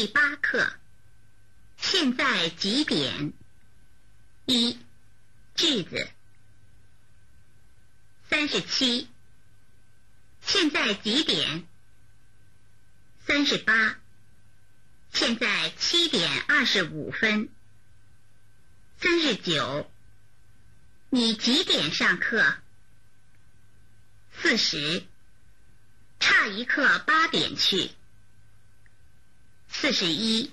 第八课，现在几点？一句子。三十七。现在几点？三十八。现在七点二十五分。三十九。你几点上课？四十。差一刻八点去。四十一，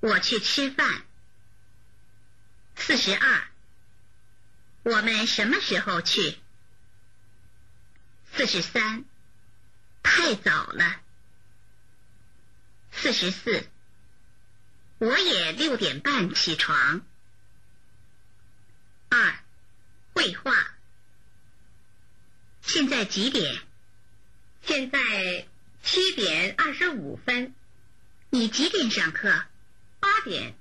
我去吃饭。四十二，我们什么时候去？四十三，太早了。四十四，我也六点半起床。二，绘画。现在几点？现在七点二十五分。你几点上课？八点。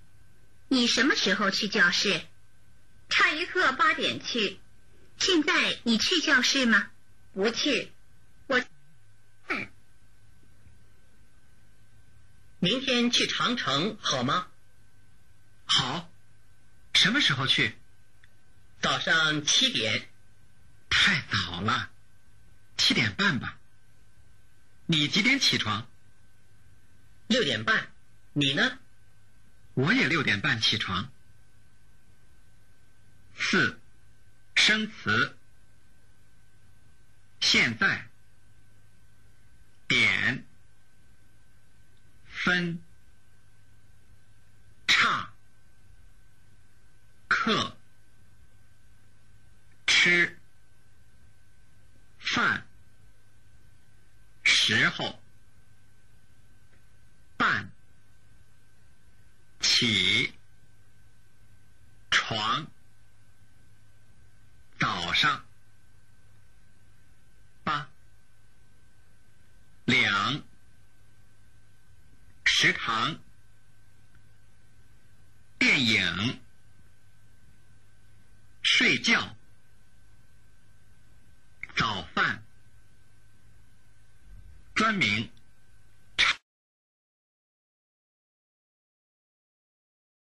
你什么时候去教室？差一刻八点去。现在你去教室吗？不去。我。明天去长城好吗？好。什么时候去？早上七点。太早了。七点半吧。你几点起床？六点半，你呢？我也六点半起床。四，生词。现在，点，分，差，课，吃，饭，时候。半，起，床，早上，八，两，食堂，电影，睡觉，早饭，专名。